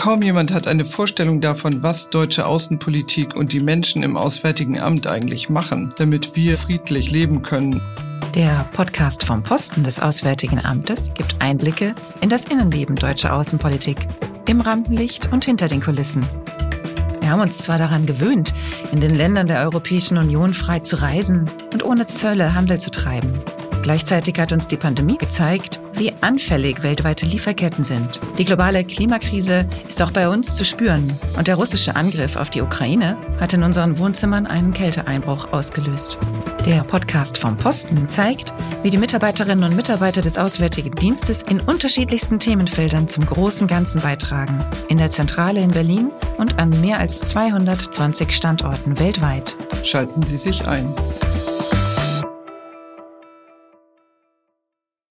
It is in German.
Kaum jemand hat eine Vorstellung davon, was deutsche Außenpolitik und die Menschen im Auswärtigen Amt eigentlich machen, damit wir friedlich leben können. Der Podcast vom Posten des Auswärtigen Amtes gibt Einblicke in das Innenleben deutscher Außenpolitik, im Rampenlicht und hinter den Kulissen. Wir haben uns zwar daran gewöhnt, in den Ländern der Europäischen Union frei zu reisen und ohne Zölle Handel zu treiben. Gleichzeitig hat uns die Pandemie gezeigt, wie anfällig weltweite Lieferketten sind. Die globale Klimakrise ist auch bei uns zu spüren und der russische Angriff auf die Ukraine hat in unseren Wohnzimmern einen Kälteeinbruch ausgelöst. Der Podcast vom Posten zeigt, wie die Mitarbeiterinnen und Mitarbeiter des Auswärtigen Dienstes in unterschiedlichsten Themenfeldern zum großen Ganzen beitragen. In der Zentrale in Berlin und an mehr als 220 Standorten weltweit. Schalten Sie sich ein.